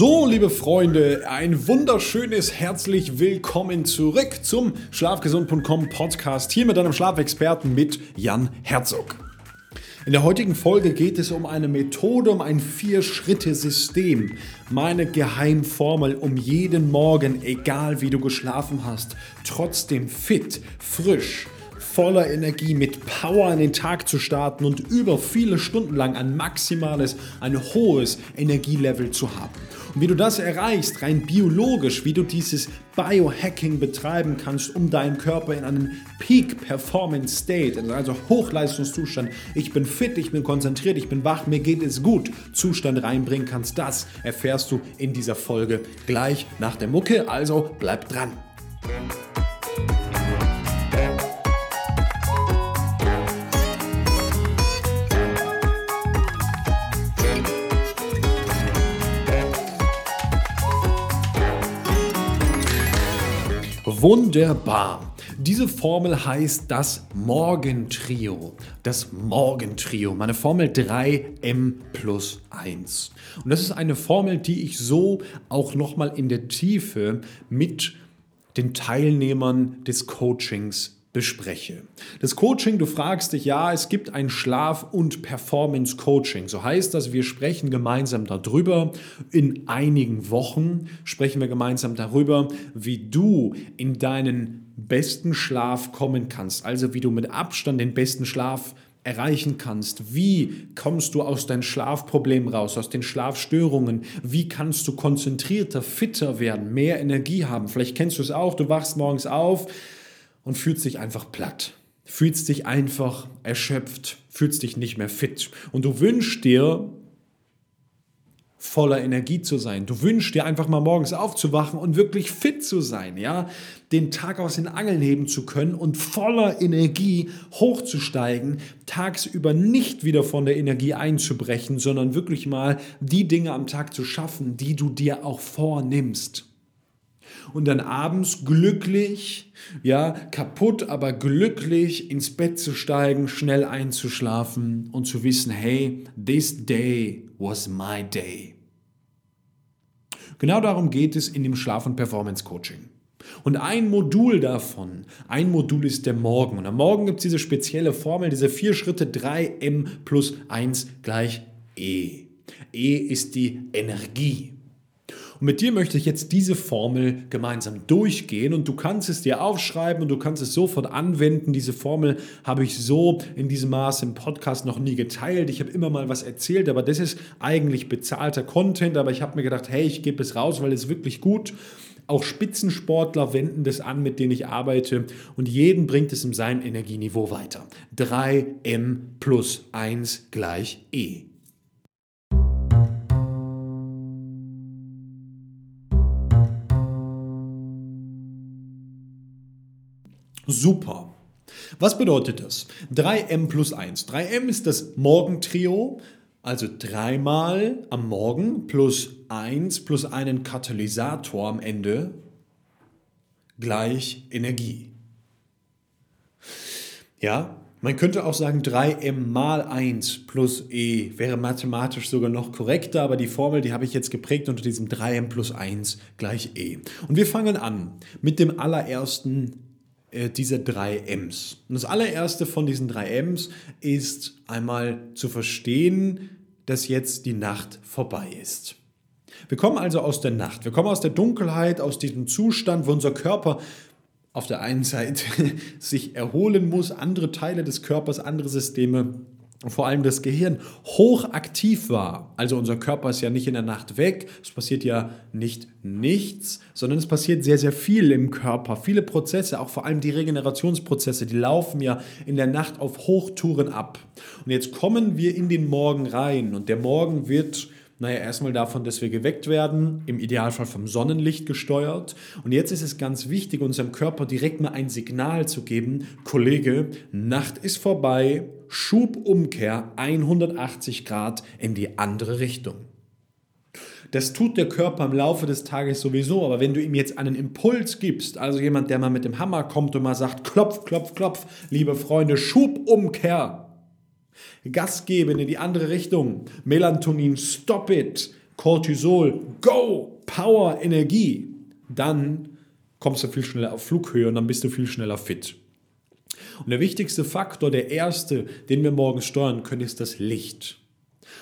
So, liebe Freunde, ein wunderschönes herzlich willkommen zurück zum Schlafgesund.com Podcast hier mit einem Schlafexperten mit Jan Herzog. In der heutigen Folge geht es um eine Methode, um ein Vier-Schritte-System. Meine Geheimformel, um jeden Morgen, egal wie du geschlafen hast, trotzdem fit, frisch, voller Energie, mit Power in den Tag zu starten und über viele Stunden lang ein maximales, ein hohes Energielevel zu haben. Und wie du das erreichst, rein biologisch, wie du dieses Biohacking betreiben kannst, um deinen Körper in einen Peak Performance State, also Hochleistungszustand, ich bin fit, ich bin konzentriert, ich bin wach, mir geht es gut, Zustand reinbringen kannst, das erfährst du in dieser Folge gleich nach der Mucke. Also bleib dran. Wunderbar. Diese Formel heißt das Morgentrio. Das Morgentrio. Meine Formel 3M plus 1. Und das ist eine Formel, die ich so auch nochmal in der Tiefe mit den Teilnehmern des Coachings bespreche. Das Coaching, du fragst dich, ja, es gibt ein Schlaf- und Performance-Coaching. So heißt das, wir sprechen gemeinsam darüber. In einigen Wochen sprechen wir gemeinsam darüber, wie du in deinen besten Schlaf kommen kannst. Also wie du mit Abstand den besten Schlaf erreichen kannst. Wie kommst du aus deinen Schlafproblemen raus, aus den Schlafstörungen? Wie kannst du konzentrierter, fitter werden, mehr Energie haben? Vielleicht kennst du es auch, du wachst morgens auf, und fühlst dich einfach platt. Fühlst dich einfach erschöpft, fühlst dich nicht mehr fit. Und du wünschst dir, voller Energie zu sein. Du wünschst dir einfach mal morgens aufzuwachen und wirklich fit zu sein, ja, den Tag aus den Angeln heben zu können und voller Energie hochzusteigen, tagsüber nicht wieder von der Energie einzubrechen, sondern wirklich mal die Dinge am Tag zu schaffen, die du dir auch vornimmst und dann abends glücklich, ja, kaputt, aber glücklich ins Bett zu steigen, schnell einzuschlafen und zu wissen, hey, this day was my day. Genau darum geht es in dem Schlaf- und Performance-Coaching. Und ein Modul davon, ein Modul ist der Morgen. Und am Morgen gibt es diese spezielle Formel, diese vier Schritte 3m plus 1 gleich E. E ist die Energie. Und mit dir möchte ich jetzt diese Formel gemeinsam durchgehen und du kannst es dir aufschreiben und du kannst es sofort anwenden. Diese Formel habe ich so in diesem Maß im Podcast noch nie geteilt. Ich habe immer mal was erzählt, aber das ist eigentlich bezahlter Content. Aber ich habe mir gedacht, hey, ich gebe es raus, weil es wirklich gut auch Spitzensportler wenden das an, mit denen ich arbeite und jeden bringt es in seinem Energieniveau weiter. 3M plus 1 gleich E. Super. Was bedeutet das? 3M plus 1. 3M ist das Morgentrio, also dreimal am Morgen plus 1 plus einen Katalysator am Ende gleich Energie. Ja, man könnte auch sagen 3m mal 1 plus e wäre mathematisch sogar noch korrekter, aber die Formel, die habe ich jetzt geprägt unter diesem 3m plus 1 gleich e. Und wir fangen an mit dem allerersten diese drei M's. Und das allererste von diesen drei M's ist einmal zu verstehen, dass jetzt die Nacht vorbei ist. Wir kommen also aus der Nacht, wir kommen aus der Dunkelheit, aus diesem Zustand, wo unser Körper auf der einen Seite sich erholen muss, andere Teile des Körpers, andere Systeme vor allem das Gehirn hochaktiv war. Also unser Körper ist ja nicht in der Nacht weg, es passiert ja nicht nichts, sondern es passiert sehr, sehr viel im Körper. Viele Prozesse, auch vor allem die Regenerationsprozesse, die laufen ja in der Nacht auf Hochtouren ab. Und jetzt kommen wir in den Morgen rein und der Morgen wird naja, erstmal davon, dass wir geweckt werden, im Idealfall vom Sonnenlicht gesteuert. Und jetzt ist es ganz wichtig, unserem Körper direkt mal ein Signal zu geben, Kollege, Nacht ist vorbei, Schubumkehr 180 Grad in die andere Richtung. Das tut der Körper im Laufe des Tages sowieso, aber wenn du ihm jetzt einen Impuls gibst, also jemand, der mal mit dem Hammer kommt und mal sagt, klopf, klopf, klopf, liebe Freunde, Schubumkehr, Gas geben in die andere Richtung. Melatonin, stop it. Cortisol, Go, Power, Energie, dann kommst du viel schneller auf Flughöhe und dann bist du viel schneller fit. Und der wichtigste Faktor, der erste, den wir morgens steuern können, ist das Licht.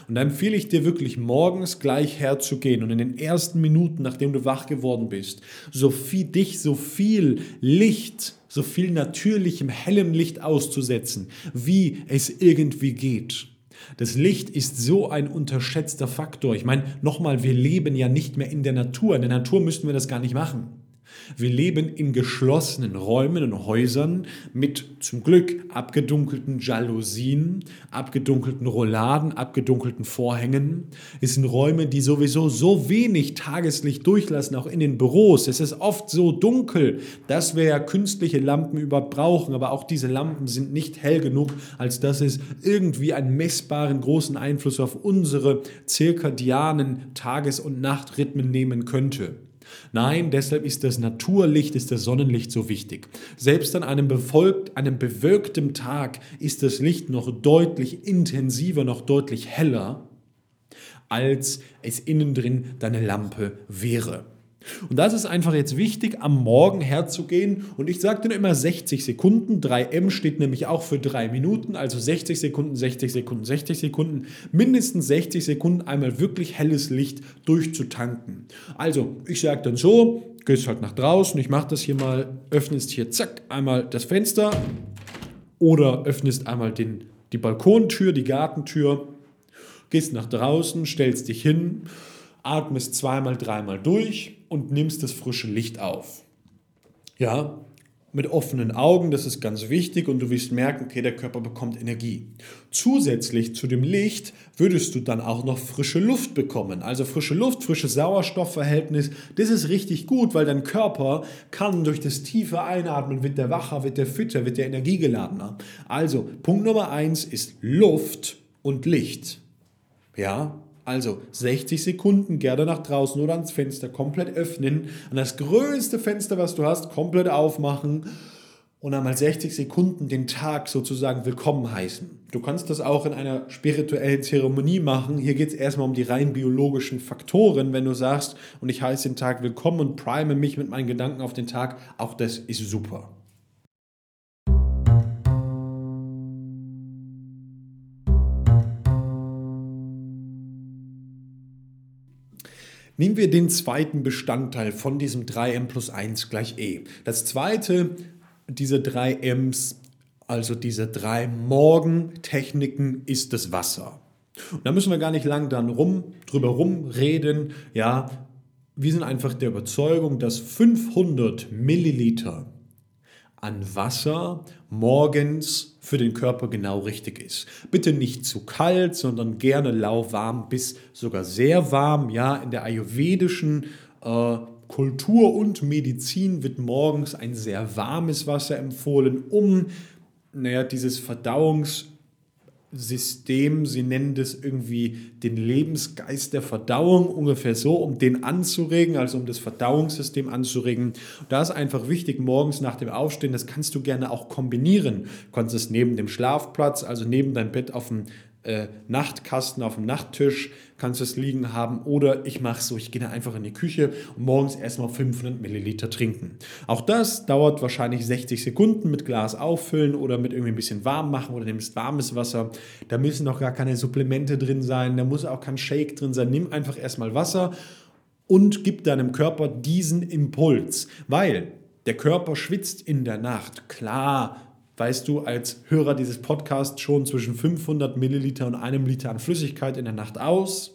Und da empfehle ich dir wirklich morgens gleich herzugehen und in den ersten Minuten, nachdem du wach geworden bist, so viel dich, so viel Licht, so viel natürlichem, hellem Licht auszusetzen, wie es irgendwie geht. Das Licht ist so ein unterschätzter Faktor. Ich meine, nochmal, wir leben ja nicht mehr in der Natur. In der Natur müssten wir das gar nicht machen. Wir leben in geschlossenen Räumen und Häusern mit zum Glück abgedunkelten Jalousien, abgedunkelten Rolladen, abgedunkelten Vorhängen. Es sind Räume, die sowieso so wenig Tageslicht durchlassen, auch in den Büros. Es ist oft so dunkel, dass wir ja künstliche Lampen überhaupt brauchen, aber auch diese Lampen sind nicht hell genug, als dass es irgendwie einen messbaren großen Einfluss auf unsere zirkadianen Tages- und Nachtrhythmen nehmen könnte. Nein, deshalb ist das Naturlicht, ist das Sonnenlicht so wichtig. Selbst an einem, befolgt, einem bewölkten Tag ist das Licht noch deutlich intensiver, noch deutlich heller, als es innen drin deine Lampe wäre. Und das ist einfach jetzt wichtig, am Morgen herzugehen. Und ich sage dann immer 60 Sekunden. 3M steht nämlich auch für drei Minuten, also 60 Sekunden, 60 Sekunden, 60 Sekunden. Mindestens 60 Sekunden einmal wirklich helles Licht durchzutanken. Also, ich sage dann so, gehst halt nach draußen. Ich mache das hier mal, öffnest hier, zack, einmal das Fenster oder öffnest einmal den, die Balkontür, die Gartentür, gehst nach draußen, stellst dich hin atmest zweimal, dreimal durch und nimmst das frische Licht auf. Ja, mit offenen Augen, das ist ganz wichtig und du wirst merken, okay, der Körper bekommt Energie. Zusätzlich zu dem Licht würdest du dann auch noch frische Luft bekommen. Also frische Luft, frisches Sauerstoffverhältnis, das ist richtig gut, weil dein Körper kann durch das tiefe Einatmen, wird der wacher, wird der fitter, wird der energiegeladener. Also Punkt Nummer eins ist Luft und Licht. Ja, also 60 Sekunden gerne nach draußen oder ans Fenster komplett öffnen und das größte Fenster, was du hast, komplett aufmachen und einmal 60 Sekunden den Tag sozusagen willkommen heißen. Du kannst das auch in einer spirituellen Zeremonie machen. Hier geht es erstmal um die rein biologischen Faktoren. Wenn du sagst, und ich heiße den Tag willkommen und prime mich mit meinen Gedanken auf den Tag, auch das ist super. Nehmen wir den zweiten Bestandteil von diesem 3m plus 1 gleich e. Das zweite, diese 3ms, also diese drei Morgentechniken, ist das Wasser. Und da müssen wir gar nicht lang dann rum, drüber rumreden. Ja, wir sind einfach der Überzeugung, dass 500 Milliliter an Wasser morgens für den Körper genau richtig ist. Bitte nicht zu kalt, sondern gerne lauwarm bis sogar sehr warm. Ja, in der ayurvedischen äh, Kultur und Medizin wird morgens ein sehr warmes Wasser empfohlen, um naja, dieses Verdauungs- System, sie nennen das irgendwie den Lebensgeist der Verdauung, ungefähr so, um den anzuregen, also um das Verdauungssystem anzuregen. da ist einfach wichtig, morgens nach dem Aufstehen, das kannst du gerne auch kombinieren. Du kannst es neben dem Schlafplatz, also neben deinem Bett auf dem äh, Nachtkasten auf dem Nachttisch, kannst du es liegen haben. Oder ich mache es so, ich gehe einfach in die Küche und morgens erstmal 500 Milliliter trinken. Auch das dauert wahrscheinlich 60 Sekunden mit Glas auffüllen oder mit irgendwie ein bisschen warm machen oder nimmst warmes Wasser. Da müssen noch gar keine Supplemente drin sein, da muss auch kein Shake drin sein. Nimm einfach erstmal Wasser und gib deinem Körper diesen Impuls, weil der Körper schwitzt in der Nacht. Klar, weißt du als Hörer dieses Podcasts schon zwischen 500 Milliliter und einem Liter an Flüssigkeit in der Nacht aus.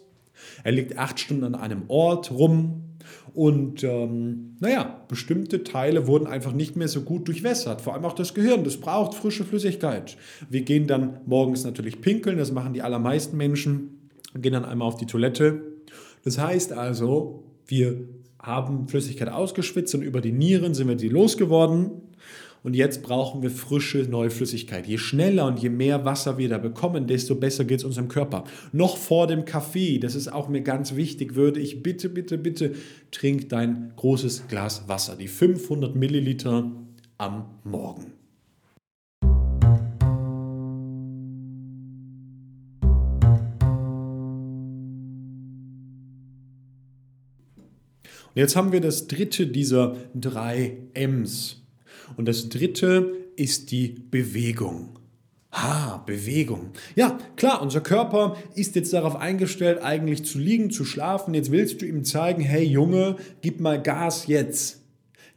Er liegt acht Stunden an einem Ort rum und ähm, naja, bestimmte Teile wurden einfach nicht mehr so gut durchwässert. Vor allem auch das Gehirn, das braucht frische Flüssigkeit. Wir gehen dann morgens natürlich pinkeln, das machen die allermeisten Menschen, gehen dann einmal auf die Toilette. Das heißt also, wir haben Flüssigkeit ausgeschwitzt und über die Nieren sind wir die losgeworden und jetzt brauchen wir frische neue Flüssigkeit. Je schneller und je mehr Wasser wir da bekommen, desto besser geht es unserem Körper. Noch vor dem Kaffee, das ist auch mir ganz wichtig, würde ich bitte, bitte, bitte, trink dein großes Glas Wasser, die 500 Milliliter am Morgen. Jetzt haben wir das dritte dieser drei M's. Und das dritte ist die Bewegung. Ha, Bewegung. Ja, klar, unser Körper ist jetzt darauf eingestellt, eigentlich zu liegen, zu schlafen. Jetzt willst du ihm zeigen, hey Junge, gib mal Gas jetzt.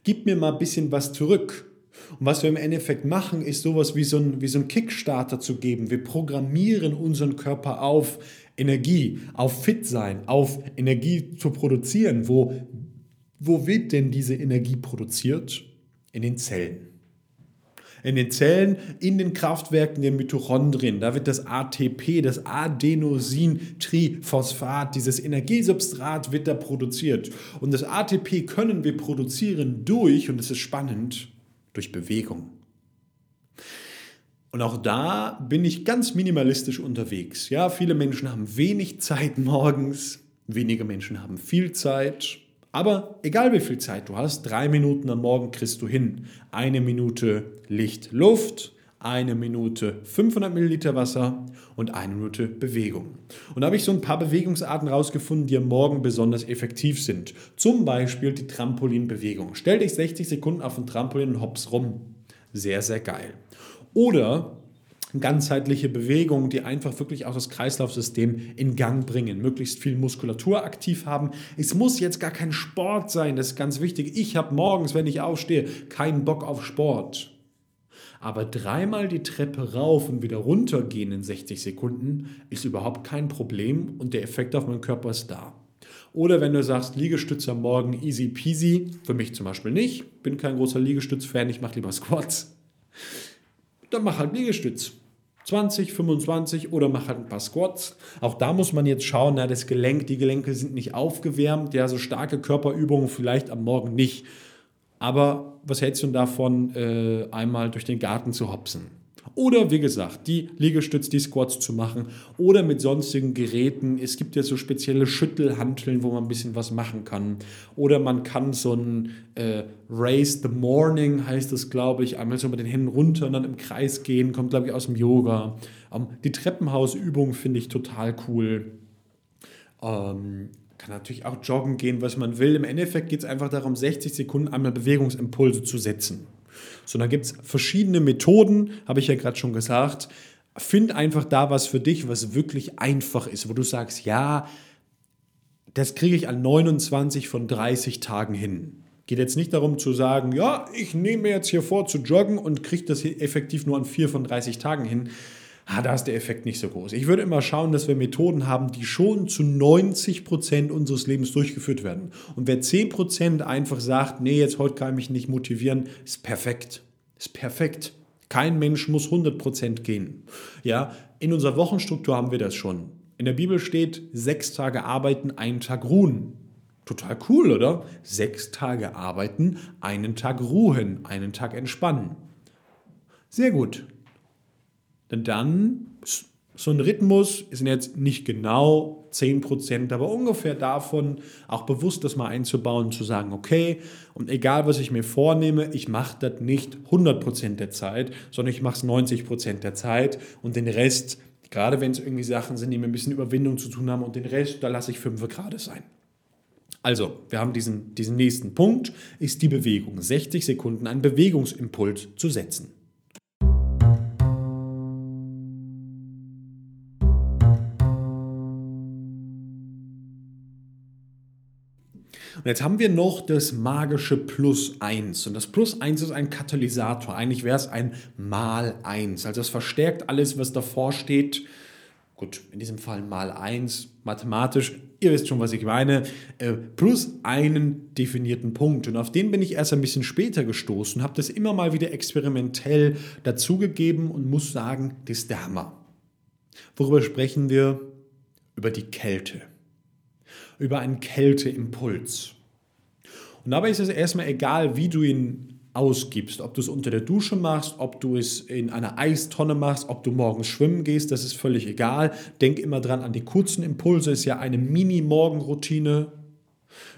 Gib mir mal ein bisschen was zurück. Und was wir im Endeffekt machen, ist sowas wie so ein, wie so ein Kickstarter zu geben. Wir programmieren unseren Körper auf Energie, auf Fit sein, auf Energie zu produzieren. Wo, wo wird denn diese Energie produziert? In den Zellen in den Zellen, in den Kraftwerken, den Mitochondrien. Da wird das ATP, das Adenosintriphosphat, dieses Energiesubstrat wird da produziert. Und das ATP können wir produzieren durch, und das ist spannend, durch Bewegung. Und auch da bin ich ganz minimalistisch unterwegs. Ja, viele Menschen haben wenig Zeit morgens, wenige Menschen haben viel Zeit. Aber egal wie viel Zeit du hast, drei Minuten am Morgen kriegst du hin. Eine Minute Licht, Luft, eine Minute 500 Milliliter Wasser und eine Minute Bewegung. Und da habe ich so ein paar Bewegungsarten rausgefunden, die am Morgen besonders effektiv sind. Zum Beispiel die Trampolinbewegung. Stell dich 60 Sekunden auf ein Trampolin und hops rum. Sehr, sehr geil. Oder ganzheitliche Bewegungen, die einfach wirklich auch das Kreislaufsystem in Gang bringen, möglichst viel Muskulatur aktiv haben. Es muss jetzt gar kein Sport sein, das ist ganz wichtig. Ich habe morgens, wenn ich aufstehe, keinen Bock auf Sport. Aber dreimal die Treppe rauf und wieder runter gehen in 60 Sekunden ist überhaupt kein Problem und der Effekt auf meinen Körper ist da. Oder wenn du sagst, Liegestütze am Morgen easy peasy, für mich zum Beispiel nicht, bin kein großer Liegestütz-Fan, ich mache lieber Squats dann mach halt Liegestütz. 20, 25 oder mach halt ein paar Squats. Auch da muss man jetzt schauen, na, das Gelenk, die Gelenke sind nicht aufgewärmt, ja, so starke Körperübungen vielleicht am Morgen nicht. Aber was hältst du davon, äh, einmal durch den Garten zu hopsen? Oder wie gesagt, die Liegestütz, die Squats zu machen oder mit sonstigen Geräten. Es gibt ja so spezielle Schüttelhanteln, wo man ein bisschen was machen kann. Oder man kann so ein äh, Raise the Morning, heißt das, glaube ich, einmal so mit den Händen runter und dann im Kreis gehen, kommt, glaube ich, aus dem Yoga. Ähm, die Treppenhausübung finde ich total cool. Ähm, kann natürlich auch joggen gehen, was man will. Im Endeffekt geht es einfach darum, 60 Sekunden einmal Bewegungsimpulse zu setzen. So, dann gibt es verschiedene Methoden, habe ich ja gerade schon gesagt. Find einfach da was für dich, was wirklich einfach ist, wo du sagst, ja, das kriege ich an 29 von 30 Tagen hin. Geht jetzt nicht darum zu sagen, ja, ich nehme mir jetzt hier vor zu joggen und kriege das effektiv nur an 4 von 30 Tagen hin ah, da ist der Effekt nicht so groß. Ich würde immer schauen, dass wir Methoden haben, die schon zu 90 Prozent unseres Lebens durchgeführt werden. Und wer 10 Prozent einfach sagt, nee, jetzt heute kann ich mich nicht motivieren, ist perfekt. Ist perfekt. Kein Mensch muss 100 Prozent gehen. Ja, in unserer Wochenstruktur haben wir das schon. In der Bibel steht, sechs Tage arbeiten, einen Tag ruhen. Total cool, oder? Sechs Tage arbeiten, einen Tag ruhen, einen Tag entspannen. Sehr gut. Denn dann, so ein Rhythmus ist jetzt nicht genau 10%, aber ungefähr davon auch bewusst das mal einzubauen zu sagen, okay, und egal was ich mir vornehme, ich mache das nicht 100% der Zeit, sondern ich mache es 90% der Zeit und den Rest, gerade wenn es irgendwie Sachen sind, die mir ein bisschen Überwindung zu tun haben und den Rest, da lasse ich 5 Grad sein. Also, wir haben diesen, diesen nächsten Punkt, ist die Bewegung. 60 Sekunden einen Bewegungsimpuls zu setzen. Und jetzt haben wir noch das magische Plus 1. Und das Plus 1 ist ein Katalysator. Eigentlich wäre es ein Mal 1. Also es verstärkt alles, was davor steht. Gut, in diesem Fall mal 1, mathematisch, ihr wisst schon, was ich meine, äh, plus einen definierten Punkt. Und auf den bin ich erst ein bisschen später gestoßen, habe das immer mal wieder experimentell dazugegeben und muss sagen, das ist der Hammer. Worüber sprechen wir? Über die Kälte über einen Kälteimpuls. Und dabei ist es erstmal egal, wie du ihn ausgibst. Ob du es unter der Dusche machst, ob du es in einer Eistonne machst, ob du morgens schwimmen gehst, das ist völlig egal. Denk immer dran an die kurzen Impulse, ist ja eine Mini-Morgenroutine.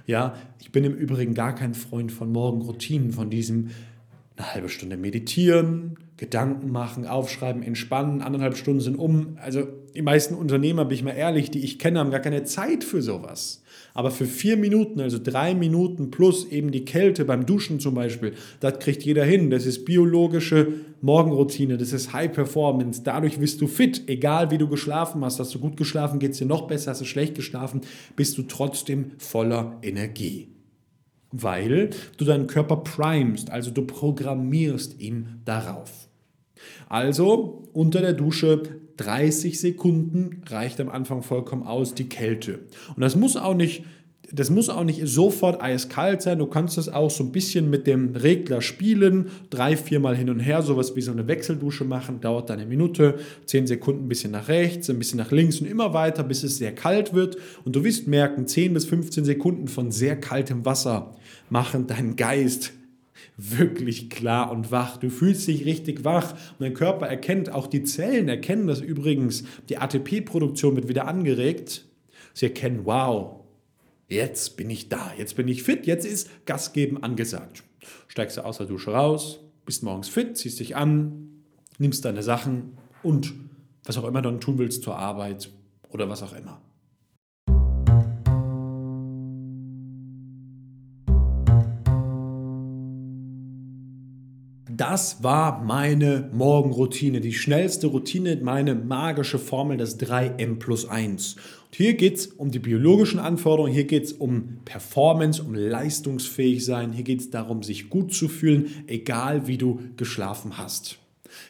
Ja, ich bin im Übrigen gar kein Freund von Morgenroutinen, von diesem eine halbe Stunde meditieren, Gedanken machen, aufschreiben, entspannen, anderthalb Stunden sind um. Also die meisten Unternehmer, bin ich mal ehrlich, die ich kenne, haben gar keine Zeit für sowas. Aber für vier Minuten, also drei Minuten plus eben die Kälte beim Duschen zum Beispiel, das kriegt jeder hin. Das ist biologische Morgenroutine, das ist High Performance. Dadurch bist du fit, egal wie du geschlafen hast. Hast du gut geschlafen, geht es dir noch besser, hast du schlecht geschlafen, bist du trotzdem voller Energie weil du deinen Körper primest, also du programmierst ihn darauf. Also unter der Dusche 30 Sekunden reicht am Anfang vollkommen aus, die Kälte. Und das muss auch nicht das muss auch nicht sofort eiskalt sein. Du kannst das auch so ein bisschen mit dem Regler spielen, drei, viermal hin und her, sowas wie so eine Wechseldusche machen, dauert dann eine Minute, zehn Sekunden ein bisschen nach rechts, ein bisschen nach links und immer weiter, bis es sehr kalt wird. Und du wirst merken, 10 bis 15 Sekunden von sehr kaltem Wasser machen deinen Geist wirklich klar und wach. Du fühlst dich richtig wach und dein Körper erkennt, auch die Zellen erkennen das übrigens, die ATP-Produktion wird wieder angeregt. Sie erkennen, wow, jetzt bin ich da, jetzt bin ich fit, jetzt ist Gas geben angesagt. Steigst du aus der Dusche raus, bist morgens fit, ziehst dich an, nimmst deine Sachen und was auch immer du dann tun willst zur Arbeit oder was auch immer. Das war meine Morgenroutine, die schnellste Routine, meine magische Formel, das 3M plus 1. Und hier geht es um die biologischen Anforderungen, hier geht es um Performance, um leistungsfähig sein, hier geht es darum, sich gut zu fühlen, egal wie du geschlafen hast.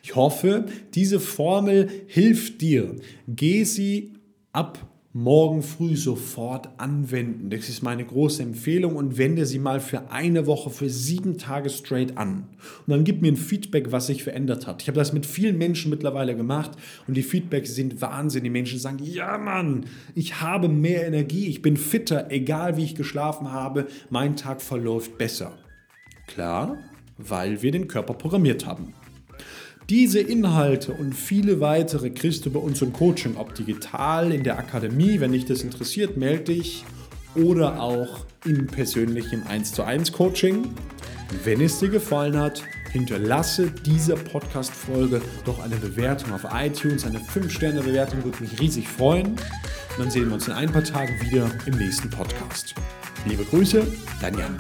Ich hoffe, diese Formel hilft dir. Geh sie ab morgen früh sofort anwenden. Das ist meine große Empfehlung und wende sie mal für eine Woche, für sieben Tage straight an. Und dann gib mir ein Feedback, was sich verändert hat. Ich habe das mit vielen Menschen mittlerweile gemacht und die Feedbacks sind Wahnsinn. Die Menschen sagen, ja Mann, ich habe mehr Energie, ich bin fitter, egal wie ich geschlafen habe, mein Tag verläuft besser. Klar, weil wir den Körper programmiert haben. Diese Inhalte und viele weitere kriegst du bei uns im Coaching, ob digital, in der Akademie, wenn dich das interessiert, melde dich oder auch im persönlichen 1 zu 1 Coaching. Wenn es dir gefallen hat, hinterlasse dieser Podcast-Folge doch eine Bewertung auf iTunes. Eine 5-Sterne-Bewertung würde mich riesig freuen. Und dann sehen wir uns in ein paar Tagen wieder im nächsten Podcast. Liebe Grüße, dein Jan.